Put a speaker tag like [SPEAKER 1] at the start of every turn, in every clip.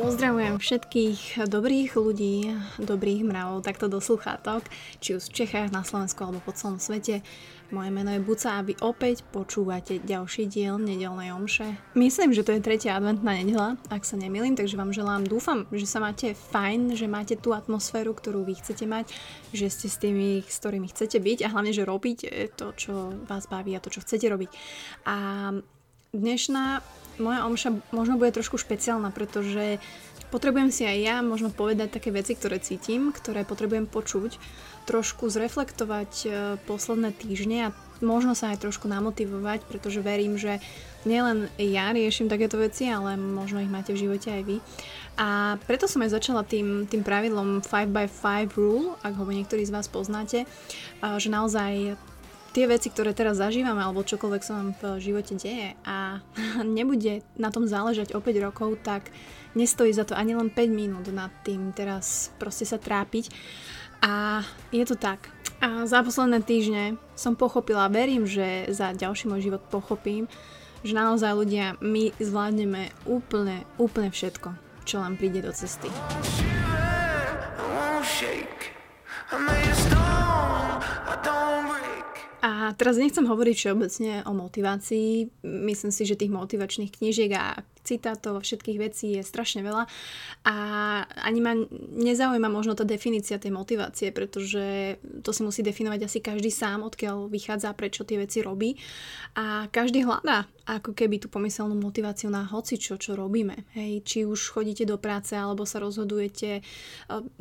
[SPEAKER 1] Pozdravujem všetkých dobrých ľudí, dobrých mravov, takto do sluchátok, či už v Čechách, na Slovensku alebo po celom svete. Moje meno je Buca a vy opäť počúvate ďalší diel nedelnej omše. Myslím, že to je tretia adventná nedela, ak sa nemýlim, takže vám želám, dúfam, že sa máte fajn, že máte tú atmosféru, ktorú vy chcete mať, že ste s tými, s ktorými chcete byť a hlavne, že robíte to, čo vás baví a to, čo chcete robiť. A dnešná moja omša možno bude trošku špeciálna, pretože potrebujem si aj ja možno povedať také veci, ktoré cítim, ktoré potrebujem počuť, trošku zreflektovať e, posledné týždne a možno sa aj trošku namotivovať, pretože verím, že nielen ja riešim takéto veci, ale možno ich máte v živote aj vy. A preto som aj začala tým, tým pravidlom 5x5 rule, ak ho niektorí z vás poznáte, že naozaj tie veci, ktoré teraz zažívame, alebo čokoľvek sa vám v živote deje a nebude na tom záležať o 5 rokov, tak nestojí za to ani len 5 minút nad tým teraz proste sa trápiť. A je to tak. A za posledné týždne som pochopila, verím, že za ďalší môj život pochopím, že naozaj ľudia, my zvládneme úplne, úplne všetko, čo nám príde do cesty. Teraz nechcem hovoriť všeobecne o motivácii. Myslím si, že tých motivačných knížiek a citátov a všetkých vecí je strašne veľa a ani ma nezaujíma možno tá definícia tej motivácie, pretože to si musí definovať asi každý sám, odkiaľ vychádza, prečo tie veci robí a každý hľadá ako keby tú pomyselnú motiváciu na hoci čo, čo robíme. Hej, či už chodíte do práce, alebo sa rozhodujete e,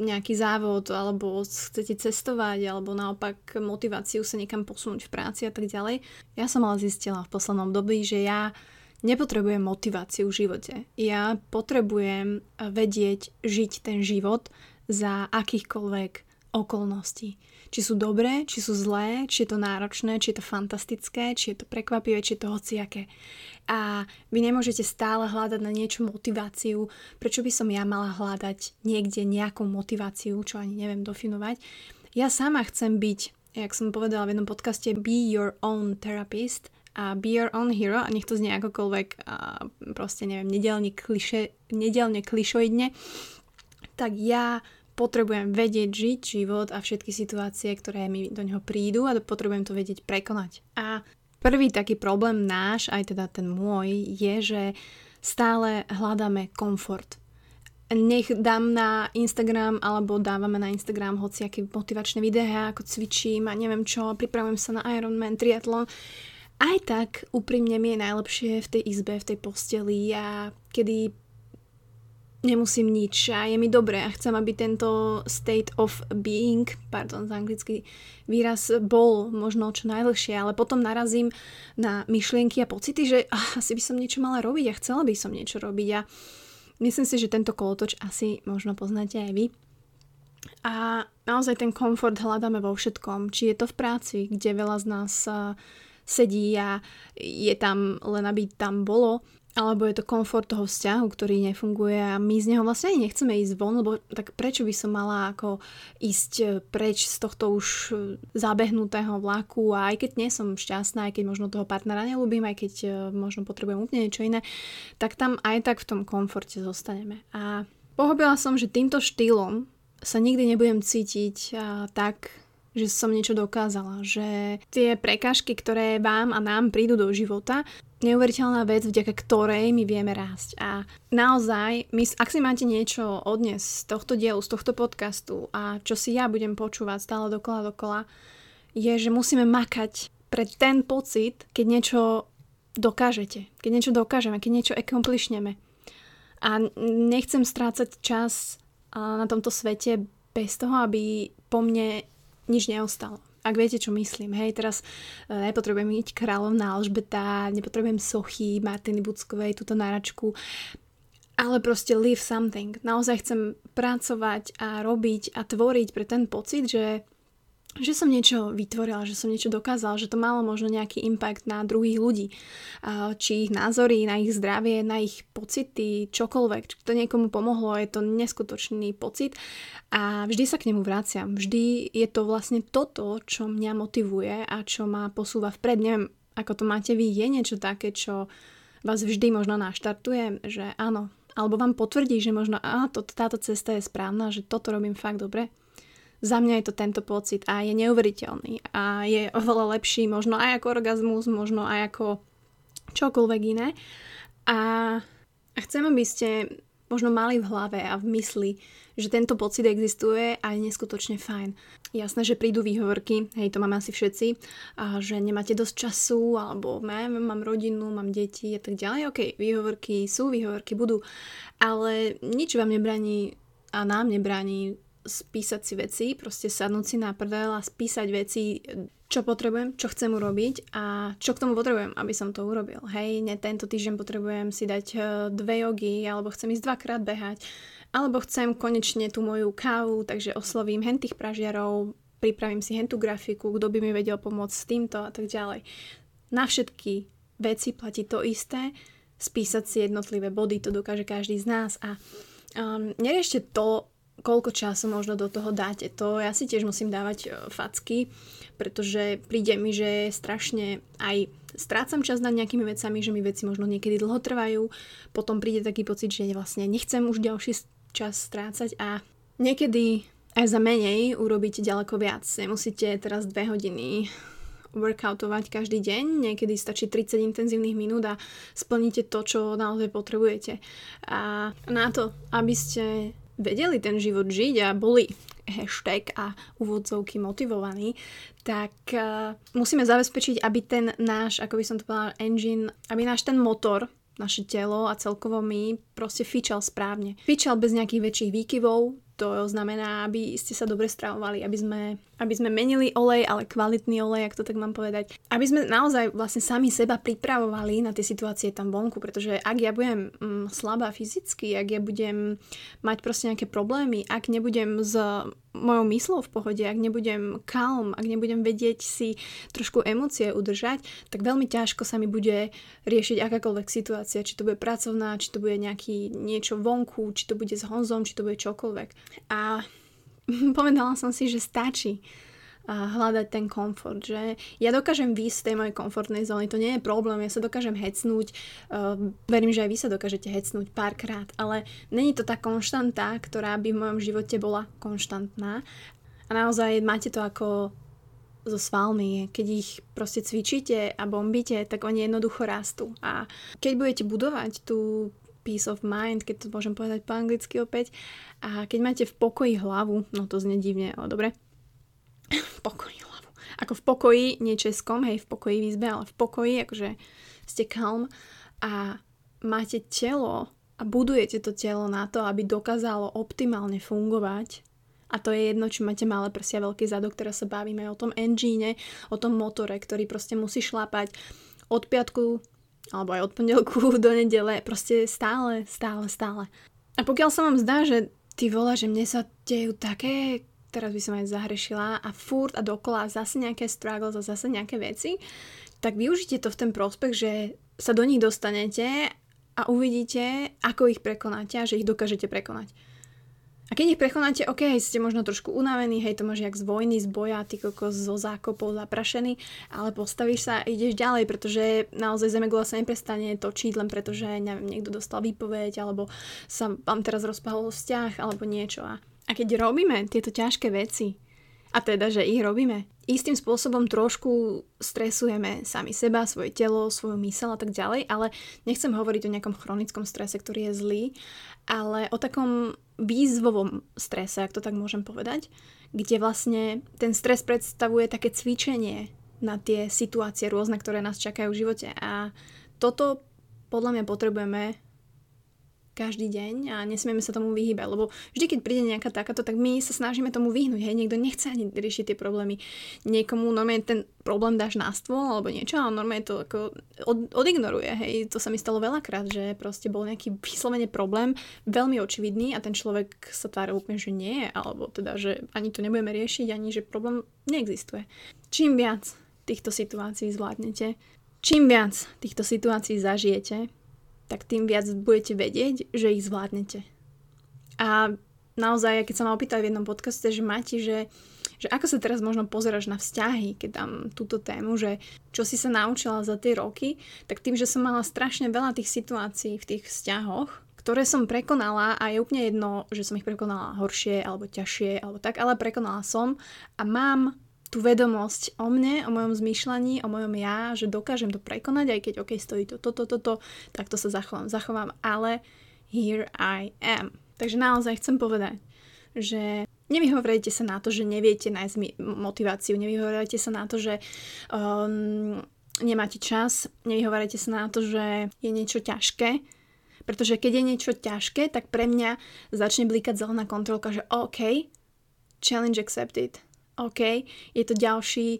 [SPEAKER 1] nejaký závod, alebo chcete cestovať, alebo naopak motiváciu sa niekam posunúť v práci a tak ďalej. Ja som ale zistila v poslednom dobi, že ja nepotrebujem motiváciu v živote. Ja potrebujem vedieť žiť ten život za akýchkoľvek okolností. Či sú dobré, či sú zlé, či je to náročné, či je to fantastické, či je to prekvapivé, či je to hociaké. A vy nemôžete stále hľadať na niečo motiváciu. Prečo by som ja mala hľadať niekde nejakú motiváciu, čo ani neviem definovať. Ja sama chcem byť, jak som povedala v jednom podcaste, be your own therapist a Be Your Own Hero a nech to znie akokoľvek a proste neviem, nedelne, kliše, nedelne klišoidne, tak ja potrebujem vedieť žiť život a všetky situácie, ktoré mi do neho prídu a potrebujem to vedieť prekonať. A prvý taký problém náš, aj teda ten môj, je, že stále hľadáme komfort. Nech dám na Instagram alebo dávame na Instagram hociaké motivačné videá, ako cvičím a neviem čo, pripravujem sa na Ironman, triatlon aj tak úprimne mi je najlepšie v tej izbe, v tej posteli a kedy nemusím nič a je mi dobré a chcem, aby tento state of being, pardon za anglický výraz, bol možno čo najdlhšie, ale potom narazím na myšlienky a pocity, že ah, asi by som niečo mala robiť a chcela by som niečo robiť a myslím si, že tento kolotoč asi možno poznáte aj vy. A naozaj ten komfort hľadáme vo všetkom, či je to v práci, kde veľa z nás sedí a je tam len aby tam bolo, alebo je to komfort toho vzťahu, ktorý nefunguje a my z neho vlastne ani nechceme ísť von, lebo tak prečo by som mala ako ísť preč z tohto už zabehnutého vlaku a aj keď nie som šťastná, aj keď možno toho partnera nelúbim, aj keď e, možno potrebujem úplne niečo iné, tak tam aj tak v tom komforte zostaneme. A pochopila som, že týmto štýlom sa nikdy nebudem cítiť tak že som niečo dokázala, že tie prekážky, ktoré vám a nám prídu do života, neuveriteľná vec, vďaka ktorej my vieme rásť. A naozaj, my, ak si máte niečo odnes z tohto dielu, z tohto podcastu a čo si ja budem počúvať stále dokola dokola, je, že musíme makať pre ten pocit, keď niečo dokážete, keď niečo dokážeme, keď niečo accomplishneme. A nechcem strácať čas na tomto svete bez toho, aby po mne nič neostalo. Ak viete, čo myslím, hej, teraz nepotrebujem ísť kráľovná Alžbeta, nepotrebujem sochy Martiny Buckovej, túto náračku, ale proste live something. Naozaj chcem pracovať a robiť a tvoriť pre ten pocit, že že som niečo vytvorila, že som niečo dokázala, že to malo možno nejaký impact na druhých ľudí. Či ich názory, na ich zdravie, na ich pocity, čokoľvek. Či to niekomu pomohlo, je to neskutočný pocit a vždy sa k nemu vraciam. Vždy je to vlastne toto, čo mňa motivuje a čo ma posúva vpred. Neviem, ako to máte vy, je niečo také, čo vás vždy možno naštartuje, že áno, alebo vám potvrdí, že možno á, to, táto cesta je správna, že toto robím fakt dobre. Za mňa je to tento pocit a je neuveriteľný a je oveľa lepší možno aj ako orgazmus, možno aj ako čokoľvek iné. A, chcem, aby ste možno mali v hlave a v mysli, že tento pocit existuje a je neskutočne fajn. Jasné, že prídu výhovorky, hej, to máme asi všetci, a že nemáte dosť času, alebo mám, mám rodinu, mám deti a tak ďalej. OK, výhovorky sú, výhovorky budú, ale nič vám nebraní a nám nebraní spísať si veci, proste sadnúť si na prdel a spísať veci, čo potrebujem, čo chcem urobiť a čo k tomu potrebujem, aby som to urobil. Hej, ne, tento týždeň potrebujem si dať e, dve jogy, alebo chcem ísť dvakrát behať, alebo chcem konečne tú moju kávu, takže oslovím hentých pražiarov, pripravím si hentú grafiku, kto by mi vedel pomôcť s týmto a tak ďalej. Na všetky veci platí to isté, spísať si jednotlivé body, to dokáže každý z nás a um, neriešte to, koľko času možno do toho dáte. To ja si tiež musím dávať e, facky, pretože príde mi, že strašne aj strácam čas nad nejakými vecami, že mi veci možno niekedy dlho trvajú, potom príde taký pocit, že vlastne nechcem už ďalší čas strácať a niekedy aj za menej urobiť ďaleko viac. Nemusíte teraz dve hodiny workoutovať každý deň, niekedy stačí 30 intenzívnych minút a splníte to, čo naozaj potrebujete. A na to, aby ste vedeli ten život žiť a boli hashtag a úvodzovky motivovaní, tak uh, musíme zabezpečiť, aby ten náš, ako by som to povedala, engine, aby náš ten motor, naše telo a celkovo my proste fičal správne. Fičal bez nejakých väčších výkyvov, to znamená, aby ste sa dobre stravovali, aby sme, aby sme menili olej, ale kvalitný olej, ak to tak mám povedať. Aby sme naozaj vlastne sami seba pripravovali na tie situácie tam vonku, pretože ak ja budem mm, slabá fyzicky, ak ja budem mať proste nejaké problémy, ak nebudem z mojou myslou v pohode, ak nebudem calm, ak nebudem vedieť si trošku emócie udržať, tak veľmi ťažko sa mi bude riešiť akákoľvek situácia, či to bude pracovná, či to bude nejaký niečo vonku, či to bude s Honzom, či to bude čokoľvek. A povedala som si, že stačí hľadať ten komfort, že ja dokážem výjsť z tej mojej komfortnej zóny, to nie je problém, ja sa dokážem hecnúť, verím, že aj vy sa dokážete hecnúť párkrát, ale není to tá konštanta, ktorá by v mojom živote bola konštantná. A naozaj máte to ako so svalmi, keď ich proste cvičíte a bombíte, tak oni jednoducho rastú. A keď budete budovať tú peace of mind, keď to môžem povedať po anglicky opäť. A keď máte v pokoji hlavu, no to znie divne, ale dobre, v pokoji hlavu. Ako v pokoji, nie českom, hej, v pokoji v izbe, ale v pokoji, akože ste calm a máte telo a budujete to telo na to, aby dokázalo optimálne fungovať. A to je jedno, či máte malé prsia, veľký zadok, teraz sa bavíme o tom engine, o tom motore, ktorý proste musí šlápať od piatku alebo aj od pondelku do nedele, proste stále, stále, stále. A pokiaľ sa vám zdá, že ty vola, že mne sa dejú také teraz by som aj zahrešila a furt a dokola zase nejaké struggles a zase nejaké veci, tak využite to v ten prospech, že sa do nich dostanete a uvidíte, ako ich prekonáte a že ich dokážete prekonať. A keď ich prekonáte, ok, ste možno trošku unavení, hej, to máš jak z vojny, z boja, ty kokos zo zákopov zaprašený, ale postavíš sa a ideš ďalej, pretože naozaj Zemegula sa neprestane točiť len preto, že neviem, niekto dostal výpoveď, alebo sa vám teraz rozpahol vzťah, alebo niečo. A keď robíme tieto ťažké veci, a teda, že ich robíme, istým spôsobom trošku stresujeme sami seba, svoje telo, svoju mysel a tak ďalej, ale nechcem hovoriť o nejakom chronickom strese, ktorý je zlý, ale o takom výzvovom strese, ak to tak môžem povedať, kde vlastne ten stres predstavuje také cvičenie na tie situácie rôzne, ktoré nás čakajú v živote. A toto podľa mňa potrebujeme každý deň a nesmieme sa tomu vyhýbať, lebo vždy, keď príde nejaká takáto, tak my sa snažíme tomu vyhnúť, hej, niekto nechce ani riešiť tie problémy. Niekomu normálne ten problém dáš na stôl alebo niečo a normálne to ako od, odignoruje, hej, to sa mi stalo veľakrát, že proste bol nejaký vyslovene problém, veľmi očividný a ten človek sa tvára úplne, že nie, alebo teda, že ani to nebudeme riešiť, ani že problém neexistuje. Čím viac týchto situácií zvládnete, čím viac týchto situácií zažijete, tak tým viac budete vedieť, že ich zvládnete. A naozaj, keď sa ma opýtali v jednom podcaste, že máte, že že ako sa teraz možno pozeráš na vzťahy, keď tam túto tému, že čo si sa naučila za tie roky, tak tým, že som mala strašne veľa tých situácií v tých vzťahoch, ktoré som prekonala a je úplne jedno, že som ich prekonala horšie alebo ťažšie alebo tak, ale prekonala som a mám tú vedomosť o mne, o mojom zmýšľaní, o mojom ja, že dokážem to prekonať, aj keď ok, stojí to, toto, toto, to, tak to sa zachovám, zachovám, ale here I am. Takže naozaj chcem povedať, že nevyhovorajte sa na to, že neviete nájsť motiváciu, nevyhovorajte sa na to, že um, nemáte čas, nevyhovorajte sa na to, že je niečo ťažké, pretože keď je niečo ťažké, tak pre mňa začne blikať zelená kontrolka, že OK, challenge accepted OK, je to ďalší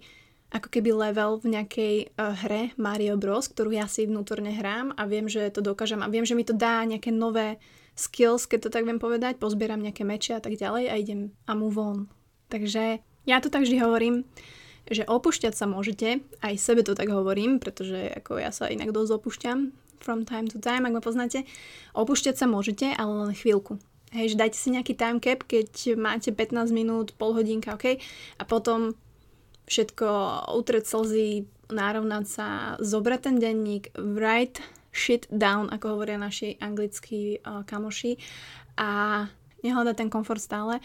[SPEAKER 1] ako keby level v nejakej uh, hre Mario Bros, ktorú ja si vnútorne hrám a viem, že to dokážem a viem, že mi to dá nejaké nové skills, keď to tak viem povedať, pozbieram nejaké meče a tak ďalej a idem a move on. Takže ja to tak vždy hovorím, že opúšťať sa môžete, aj sebe to tak hovorím, pretože ako ja sa inak dosť opúšťam from time to time, ak ma poznáte, opúšťať sa môžete, ale len chvíľku. Hej, že dajte si nejaký time cap, keď máte 15 minút, pol hodinka, ok? A potom všetko utrieť slzy, nárovnať sa, zobrať ten denník, write shit down, ako hovoria naši anglickí uh, kamoši a nehľadať ten komfort stále,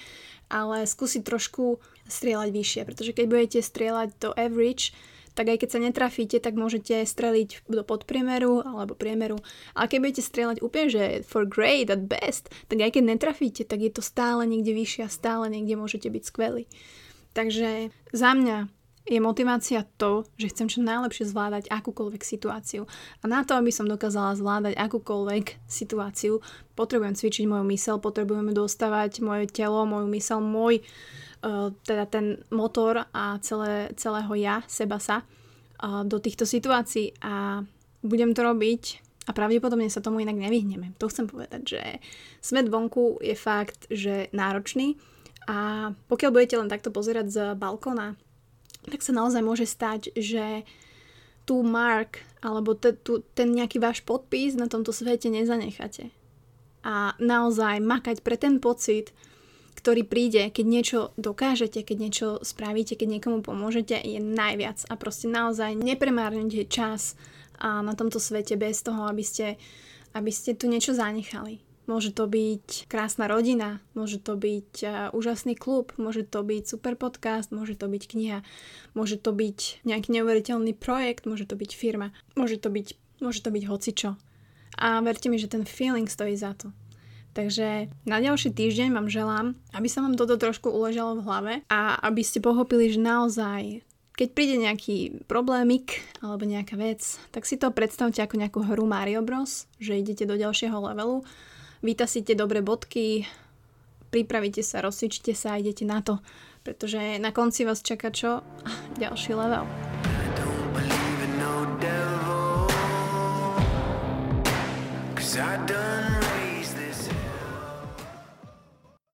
[SPEAKER 1] ale skúsiť trošku strieľať vyššie, pretože keď budete strieľať do average, tak aj keď sa netrafíte, tak môžete streliť do podpriemeru alebo priemeru. Ale keď budete strieľať úplne, že for great, at best, tak aj keď netrafíte, tak je to stále niekde vyššie a stále niekde môžete byť skvelí. Takže za mňa je motivácia to, že chcem čo najlepšie zvládať akúkoľvek situáciu. A na to, aby som dokázala zvládať akúkoľvek situáciu, potrebujem cvičiť moju mysel, potrebujeme dostávať moje telo, moju mysel, môj teda ten motor a celé, celého ja, seba sa uh, do týchto situácií a budem to robiť a pravdepodobne sa tomu inak nevyhneme. To chcem povedať, že smet vonku je fakt, že náročný a pokiaľ budete len takto pozerať z balkóna tak sa naozaj môže stať, že tú mark alebo te, tu, ten nejaký váš podpis na tomto svete nezanecháte. A naozaj makať pre ten pocit, ktorý príde, keď niečo dokážete, keď niečo spravíte, keď niekomu pomôžete, je najviac. A proste naozaj nepremárnite čas a na tomto svete bez toho, aby ste, aby ste tu niečo zanechali. Môže to byť krásna rodina, môže to byť uh, úžasný klub, môže to byť super podcast, môže to byť kniha, môže to byť nejaký neuveriteľný projekt, môže to byť firma, môže to byť, môže to byť hocičo. A verte mi, že ten feeling stojí za to. Takže na ďalší týždeň vám želám, aby sa vám toto trošku uležalo v hlave a aby ste pochopili, že naozaj keď príde nejaký problémik alebo nejaká vec, tak si to predstavte ako nejakú hru Mario Bros, že idete do ďalšieho levelu vytasíte dobre bodky, pripravíte sa, rozcvičte sa a idete na to, pretože na konci vás čaká čo? Ďalší level. I done